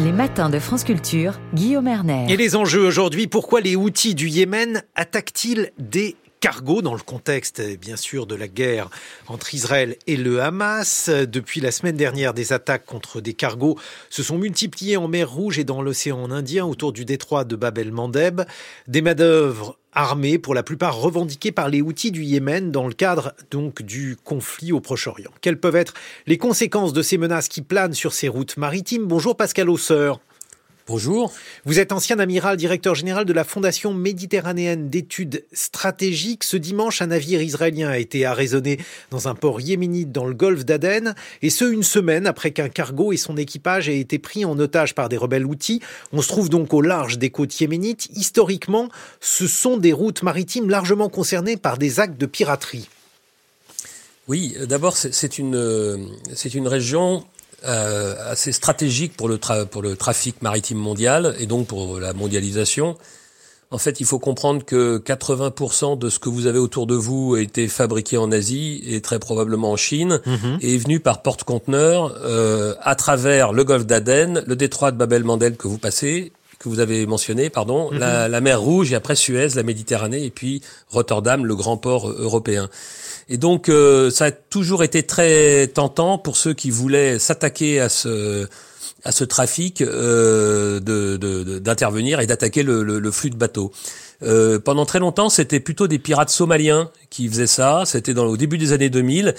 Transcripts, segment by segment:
Les matins de France Culture, Guillaume Erner. Et les enjeux aujourd'hui, pourquoi les outils du Yémen attaquent-ils des cargos dans le contexte, bien sûr, de la guerre entre Israël et le Hamas? Depuis la semaine dernière, des attaques contre des cargos se sont multipliées en mer Rouge et dans l'océan Indien autour du détroit de Bab el-Mandeb. Des manœuvres armées, pour la plupart revendiquées par les outils du Yémen dans le cadre donc du conflit au Proche-Orient. Quelles peuvent être les conséquences de ces menaces qui planent sur ces routes maritimes? Bonjour Pascal Hausseur. Bonjour. Vous êtes ancien amiral, directeur général de la Fondation méditerranéenne d'études stratégiques. Ce dimanche, un navire israélien a été arraisonné dans un port yéménite dans le golfe d'Aden, et ce une semaine après qu'un cargo et son équipage aient été pris en otage par des rebelles outils. On se trouve donc au large des côtes yéménites. Historiquement, ce sont des routes maritimes largement concernées par des actes de piraterie. Oui, d'abord, c'est une, euh, c'est une région euh, assez stratégique pour le, pour le trafic maritime mondial et donc pour la mondialisation. En fait, il faut comprendre que 80% de ce que vous avez autour de vous a été fabriqué en Asie et très probablement en Chine mhm. et est venu par porte-conteneurs euh, à travers le golfe d'Aden, le détroit de Babel-Mandel que vous passez que vous avez mentionné, pardon, mhm. la, la, mer Rouge et après Suez, la Méditerranée et puis Rotterdam, le grand port européen. Et donc, euh, ça a toujours été très tentant pour ceux qui voulaient s'attaquer à ce à ce trafic euh, d'intervenir de, et d'attaquer le, le, le, flux de bateaux. Euh, pendant très longtemps, c'était plutôt des pirates somaliens qui faisaient ça. C'était dans au début des années 2000.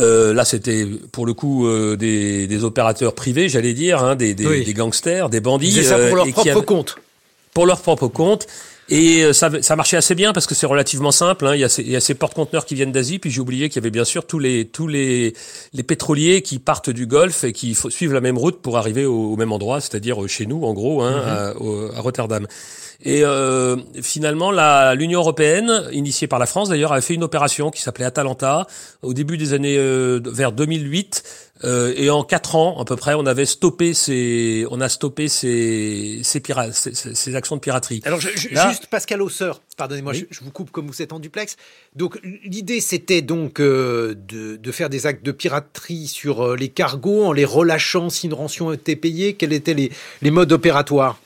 Euh, là, c'était pour le coup euh, des, des, opérateurs privés, j'allais dire, hein, des, des, des, gangsters, des bandits. C'est ça pour leur propre compte. Pour leur propre compte et euh, ça, ça marchait assez bien parce que c'est relativement simple. Hein. Il, y a ces, il y a ces porte-conteneurs qui viennent d'Asie, puis j'ai oublié qu'il y avait bien sûr tous les tous les, les pétroliers qui partent du Golfe et qui suivent la même route pour arriver au, même endroit, c'est-à-dire euh, chez nous, en gros, hein, mhm. à, à, Rotterdam. Et euh, finalement, l'Union européenne, initiée par la France d'ailleurs, a fait une opération qui s'appelait Atalanta au début des années euh, vers 2008 euh, et en quatre ans, à peu près, on avait stoppé ces, on a stoppé ces, ces, pirates, ces, actions de piraterie. Alors, juste Pascal Hausseur, pardonnez-moi, je, vous coupe comme vous êtes en duplex. Donc, l'idée, c'était donc euh, de, de, faire des actes de piraterie sur euh, les cargos en les relâchant si une rançon était payée. Quels étaient les, les modes opératoires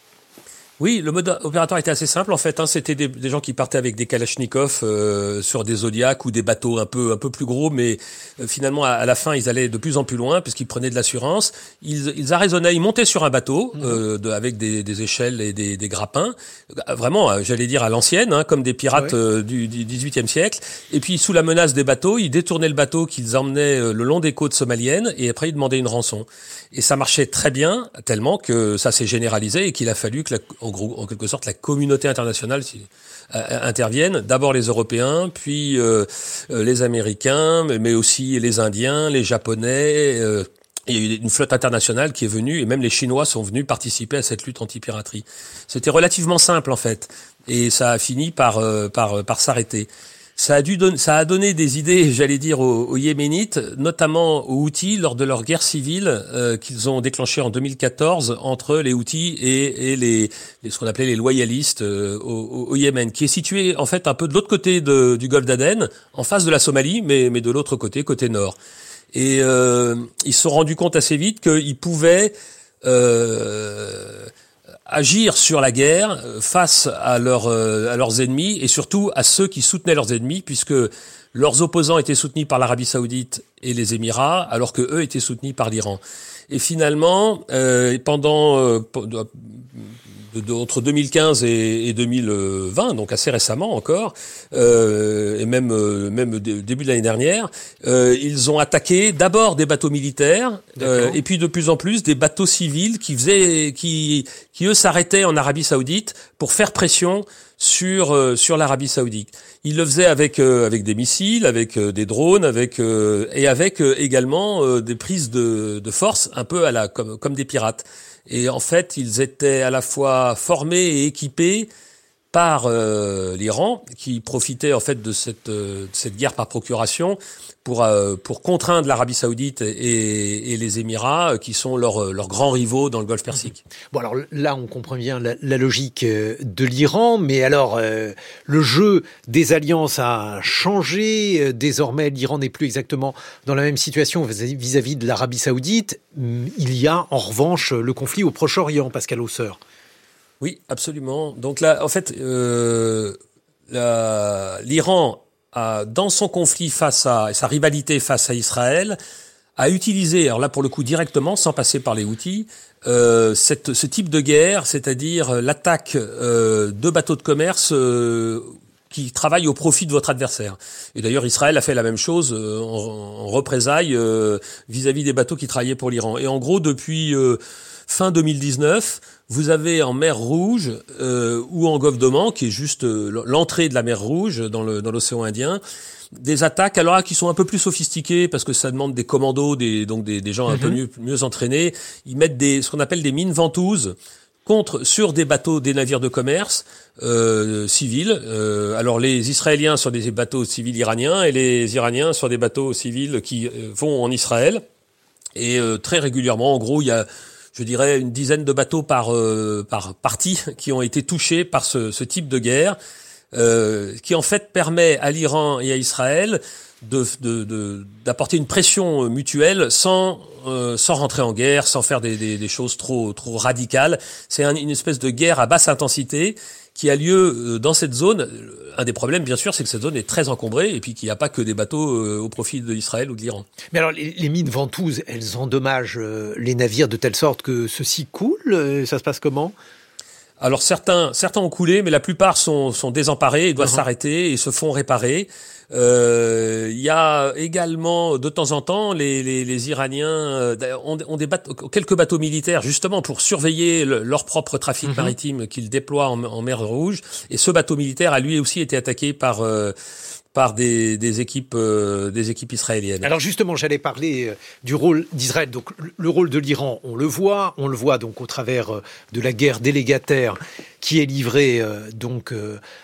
oui, le mode opératoire était assez simple en fait. Hein, C'était des, des, gens qui partaient avec des Kalachnikov euh, sur des Zodiacs ou des bateaux un peu un peu plus gros, mais euh, finalement à, la fin ils allaient de plus en plus loin puisqu'ils prenaient de l'assurance. Ils, ils arraisonnaient, ils montaient sur un bateau mmh. euh, de, avec des, des, échelles et des, des grappins, vraiment, j'allais dire à l'ancienne, hein, comme des pirates du, du 18e siècle. Et puis sous la menace des bateaux, ils détournaient le bateau qu'ils emmenaient le long des côtes somaliennes et après ils demandaient une rançon. Et ça marchait très bien, tellement que ça s'est généralisé et qu'il a fallu que la, en, quelque sorte la communauté internationale euh, intervienne. D'abord les Européens, puis euh, euh, les Américains, mais aussi les Indiens, les Japonais. il y a eu une flotte internationale qui est venue et même les Chinois sont venus participer à cette lutte anti-piraterie. C'était relativement simple en fait et ça a fini par par par s'arrêter ça a, dû ça a donné des idées, j'allais dire, aux, Yéménites, notamment aux Houthis lors de leur guerre civile euh, qu'ils ont déclenchée en 2014 entre les Houthis et, et les, ce qu'on appelait les loyalistes euh, au, au, Yémen, qui est situé en fait un peu de l'autre côté de, du golfe d'Aden, en face de la Somalie, mais, mais de l'autre côté, côté nord. Et euh, ils se sont rendus compte assez vite qu'ils pouvaient euh, agir sur la guerre euh, face à, euh, à leurs ennemis et surtout à ceux qui soutenaient leurs ennemis, puisque leurs opposants étaient soutenus par l'Arabie saoudite et les Émirats, alors que eux étaient soutenus par l'Iran. Et finalement, euh, pendant entre 2015 et, 2020, donc assez récemment encore, euh, et même euh, même début de l'année dernière, euh, ils ont attaqué d'abord des bateaux militaires euh, et puis de plus en plus des bateaux civils qui faisaient qui qui eux s'arrêtaient en Arabie Saoudite pour faire pression sur euh, sur l'Arabie Saoudite. Ils le faisaient avec avec des missiles, avec des drones, avec et avec également des prises de, de force un peu à la comme comme des pirates. Et en fait, ils étaient à la fois formés et équipés par euh, l'Iran, qui profitait en fait de cette, euh, guerre par procuration pour, euh, pour contraindre l'Arabie saoudite et, les Émirats, qui sont leurs, grands rivaux dans le Golfe Persique. Bon, alors là, on comprend bien la, logique de l'Iran, mais alors le jeu des alliances a changé. Désormais, l'Iran n'est plus exactement dans la même situation vis-à-vis de l'Arabie saoudite. Il y a en revanche le conflit au Proche-Orient, Pascal Hausseur. Oui, absolument. Donc là, en fait, euh, l'Iran a, dans son conflit face à sa rivalité face à Israël, a utilisé, alors là pour le coup directement, sans passer par les outils, euh, cette, ce type de guerre, c'est-à-dire l'attaque euh, de bateaux de commerce euh, qui travaillent au profit de votre adversaire. Et d'ailleurs, Israël a fait la même chose euh, en, en, représailles vis-à-vis -vis des bateaux qui travaillaient pour l'Iran. Et en gros, depuis fin 2019, vous avez en mer Rouge euh, ou en Golfe d'Oman, qui est juste euh, l'entrée de la mer Rouge dans l'océan dans Indien, des attaques alors qui sont un peu plus sophistiquées parce que ça demande des commandos, des, donc des, des gens un peu mhm. mieux, mieux entraînés. Ils mettent des, ce qu'on appelle des mines ventouses contre sur des bateaux, des navires de commerce euh, civils. Euh, alors les Israéliens sur des bateaux civils iraniens et les Iraniens sur des bateaux civils qui euh, vont en Israël. Et euh, très régulièrement, en gros, il y a je dirais, une dizaine de bateaux par, euh, par partie qui ont été touchés par ce, type de guerre, euh, qui en fait permet à l'Iran et à Israël d'apporter une pression mutuelle sans, euh, sans rentrer en guerre, sans faire des, des, des choses trop, trop radicales. C'est une espèce de guerre à basse intensité qui a lieu euh, dans cette zone. Un des problèmes, bien sûr, c'est que cette zone est très encombrée et puis qu'il n'y a pas que des bateaux euh, au profit de l'Israël ou de l'Iran. Mais alors, les, mines ventouses, elles endommagent les navires de telle sorte que ceux-ci coulent Ça se passe comment? Alors certains, certains ont coulé, mais la plupart sont, sont désemparés et doivent uh-huh. s'arrêter et se font réparer. Euh, il y a également de temps en temps les, les, les Iraniens euh, ont, ont des bateaux, quelques bateaux militaires justement pour surveiller leur propre trafic uh-huh. maritime qu'ils déploient en, en, mer Rouge. Et ce bateau militaire a lui aussi été attaqué par euh, par des, équipes euh, équipes israéliennes. Alors justement, j'allais parler euh, du rôle d'Israël. Donc le rôle de l'Iran, on le voit, on le voit donc au travers euh, de la guerre délégataire qui est livrée donc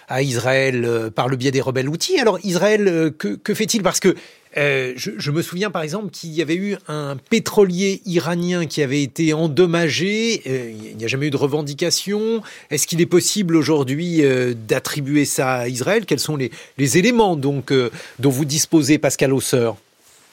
à Israël par le biais des rebelles outils. Alors Israël, que, fait-il? Parce que euh, je, me souviens par exemple qu'il y avait eu un pétrolier iranien qui avait été endommagé. Euh, il n'y a jamais eu de revendication. Est-ce qu'il est possible aujourd'hui euh, d'attribuer ça à Israël? Quels sont les, les éléments donc euh, dont vous disposez, Pascal Hausseur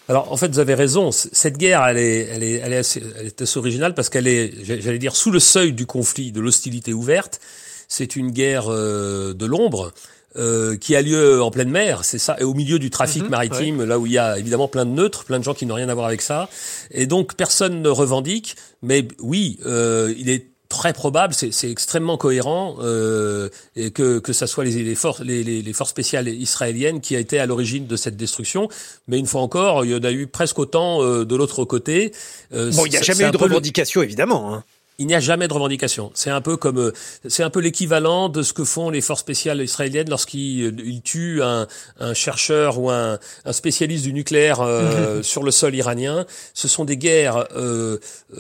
alors, en fait, vous avez raison. Cette guerre, elle est, elle est, elle est, assez, elle est assez originale parce qu'elle est, j'allais dire, sous le seuil du conflit, de l'hostilité ouverte. C'est une guerre de l'ombre. Euh, qui a lieu en pleine mer, c'est ça, et au milieu du trafic mhm, maritime, là où il y a évidemment plein de neutres, plein de gens qui n'ont rien à voir avec ça, et donc personne ne revendique, mais oui, euh, il est très probable, c'est extrêmement cohérent, euh, et que, que ça soit les, les, forces, les, les, forces spéciales israéliennes qui a été à l'origine de cette destruction. Mais une fois encore, il y en a eu presque autant euh, de l'autre côté. Euh, bon, il n'y a jamais eu de revendication, évidemment. Hein il n'y a jamais de revendication. C'est un peu comme, euh, c'est un peu l'équivalent de ce que font les forces spéciales israéliennes lorsqu'ils euh, tuent un, un, chercheur ou un, un, spécialiste du nucléaire euh, sur le sol iranien. Ce sont des guerres, euh,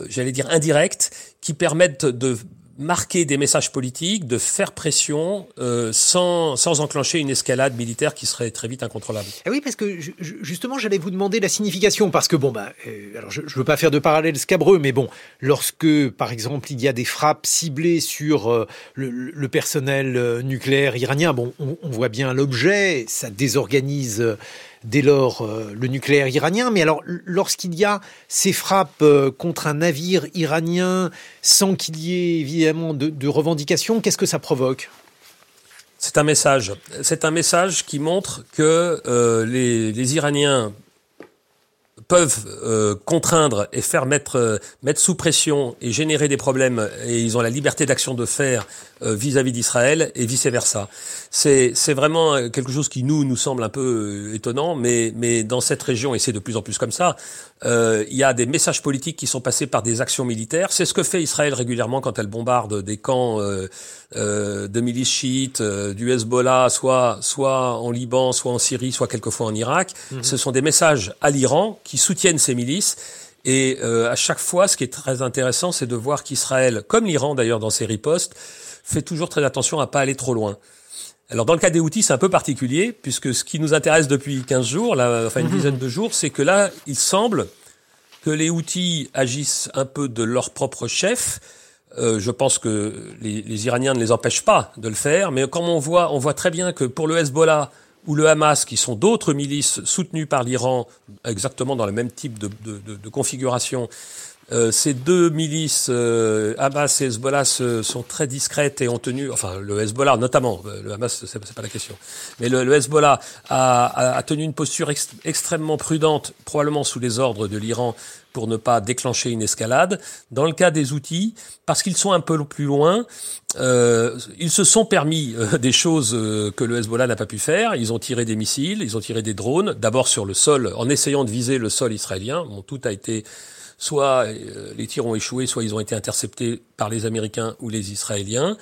j'allais dire indirectes, qui permettent de marquer des messages politiques, de faire pression euh, sans, sans enclencher une escalade militaire qui serait très vite incontrôlable. Et eh oui, parce que justement, j'allais vous demander la signification, parce que bon, bah, euh, alors je ne veux pas faire de parallèle scabreux, mais bon, lorsque, par exemple, il y a des frappes ciblées sur euh, le, le, personnel euh, nucléaire iranien, bon, on, on voit bien l'objet, ça désorganise dès lors euh, le nucléaire iranien. Mais alors, lorsqu'il y a ces frappes euh, contre un navire iranien sans qu'il y ait évidemment de, revendications, qu'est-ce que ça provoque? C'est un message. C'est un message qui montre que euh, les, Iraniens peuvent euh, contraindre et faire mettre, euh, mettre sous pression et générer des problèmes, et ils ont la liberté d'action de faire euh, vis-à-vis d'Israël et vice-versa. C'est, c'est vraiment quelque chose qui nous, nous semble un peu étonnant, mais, mais dans cette région, et c'est de plus en plus comme ça, il y a des messages politiques qui sont passés par des actions militaires. C'est ce que fait Israël régulièrement quand elle bombarde des camps de milices chiites, du Hezbollah, soit, soit en Liban, soit en Syrie, soit quelquefois en Irak. Mm-hmm. Ce sont des messages à l'Iran qui soutiennent ces milices. Et euh, à chaque fois, ce qui est très intéressant, c'est de voir qu'Israël, comme l'Iran d'ailleurs dans ses ripostes, fait toujours très attention à pas aller trop loin. Alors dans le cas des outils, c'est un peu particulier, puisque ce qui nous intéresse depuis 15 jours, là, enfin une mhm. dizaine de jours, c'est que là, il semble que les outils agissent un peu de leur propre chef. Euh, je pense que les, les, Iraniens ne les empêchent pas de le faire, mais comme on voit, on voit très bien que pour le Hezbollah ou le Hamas, qui sont d'autres milices soutenues par l'Iran, exactement dans le même type de, configuration, euh, ces deux milices, euh, Hamas et Hezbollah, sont très discrètes et ont tenu, enfin le Hezbollah notamment, euh, le Hamas c'est pas la question, mais le, Hezbollah a, a, tenu une posture extrêmement prudente, probablement sous les ordres de l'Iran, pour ne pas déclencher une escalade. Dans le cas des outils, parce qu'ils sont un peu plus loin, euh, ils se sont permis des choses que le Hezbollah n'a pas pu faire. Ils ont tiré des missiles, ils ont tiré des drones, d'abord sur le sol, en essayant de viser le sol israélien. Bon, tout a été soit euh, les tirs ont échoué, soit ils ont été interceptés par les Américains ou les Israéliens.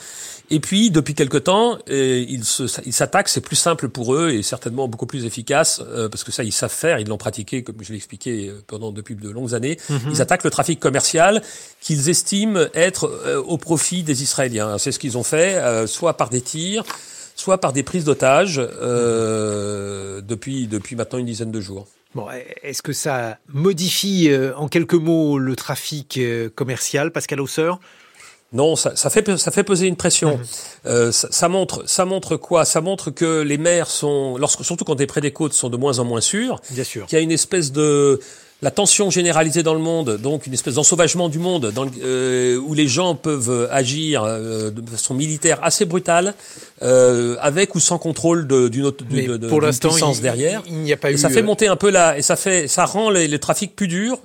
Et puis, depuis quelque temps, euh, ils s'attaquent, c'est plus simple pour eux et certainement beaucoup plus efficace, euh, parce que ça, ils savent faire, ils l'ont pratiqué, comme je l'ai expliqué pendant depuis de longues années. Mhm. Ils attaquent le trafic commercial qu'ils estiment être au profit des Israéliens. C'est ce qu'ils ont fait, soit par des tirs, soit par des prises d'otages depuis, depuis maintenant une dizaine de jours. Bon, est-ce que ça modifie euh, en quelques mots le trafic euh, commercial, Pascal Hausseur non, ça, ça, fait ça fait peser une pression. Mhm. Euh, ça, ça, montre ça montre quoi? Ça montre que les mers sont, lorsque surtout quand tu es près des côtes, sont de moins en moins sûrs. Bien sûr. Qu'il y a une espèce de la tension généralisée dans le monde, donc une espèce d'ensauvagement du monde, dans euh, où les gens peuvent agir euh, de façon militaire assez brutale, euh, avec ou sans contrôle d'une autre de, de, puissance derrière. Il n'y a pas et eu. Ça fait monter un peu là, et ça fait, ça rend les, le trafic plus dur,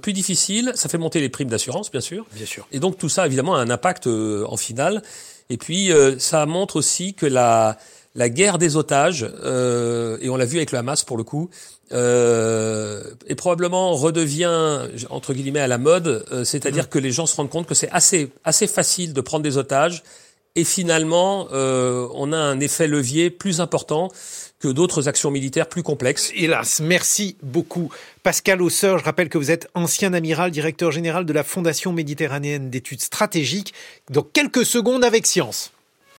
plus difficile. Ça fait monter les primes d'assurance, bien sûr. Bien sûr. Et donc tout ça, évidemment, a un impact en finale. Et puis ça montre aussi que la la guerre des otages, euh, et on l'a vu avec le Hamas pour le coup, euh, et probablement redevient entre guillemets à la mode, euh, c'est-à-dire mmh. que les gens se rendent compte que c'est assez assez facile de prendre des otages, et finalement euh, on a un effet levier plus important que d'autres actions militaires plus complexes. Hélas, merci beaucoup. Pascal Hausseur, je rappelle que vous êtes ancien amiral, directeur général de la Fondation méditerranéenne d'études stratégiques. Dans quelques secondes avec Science.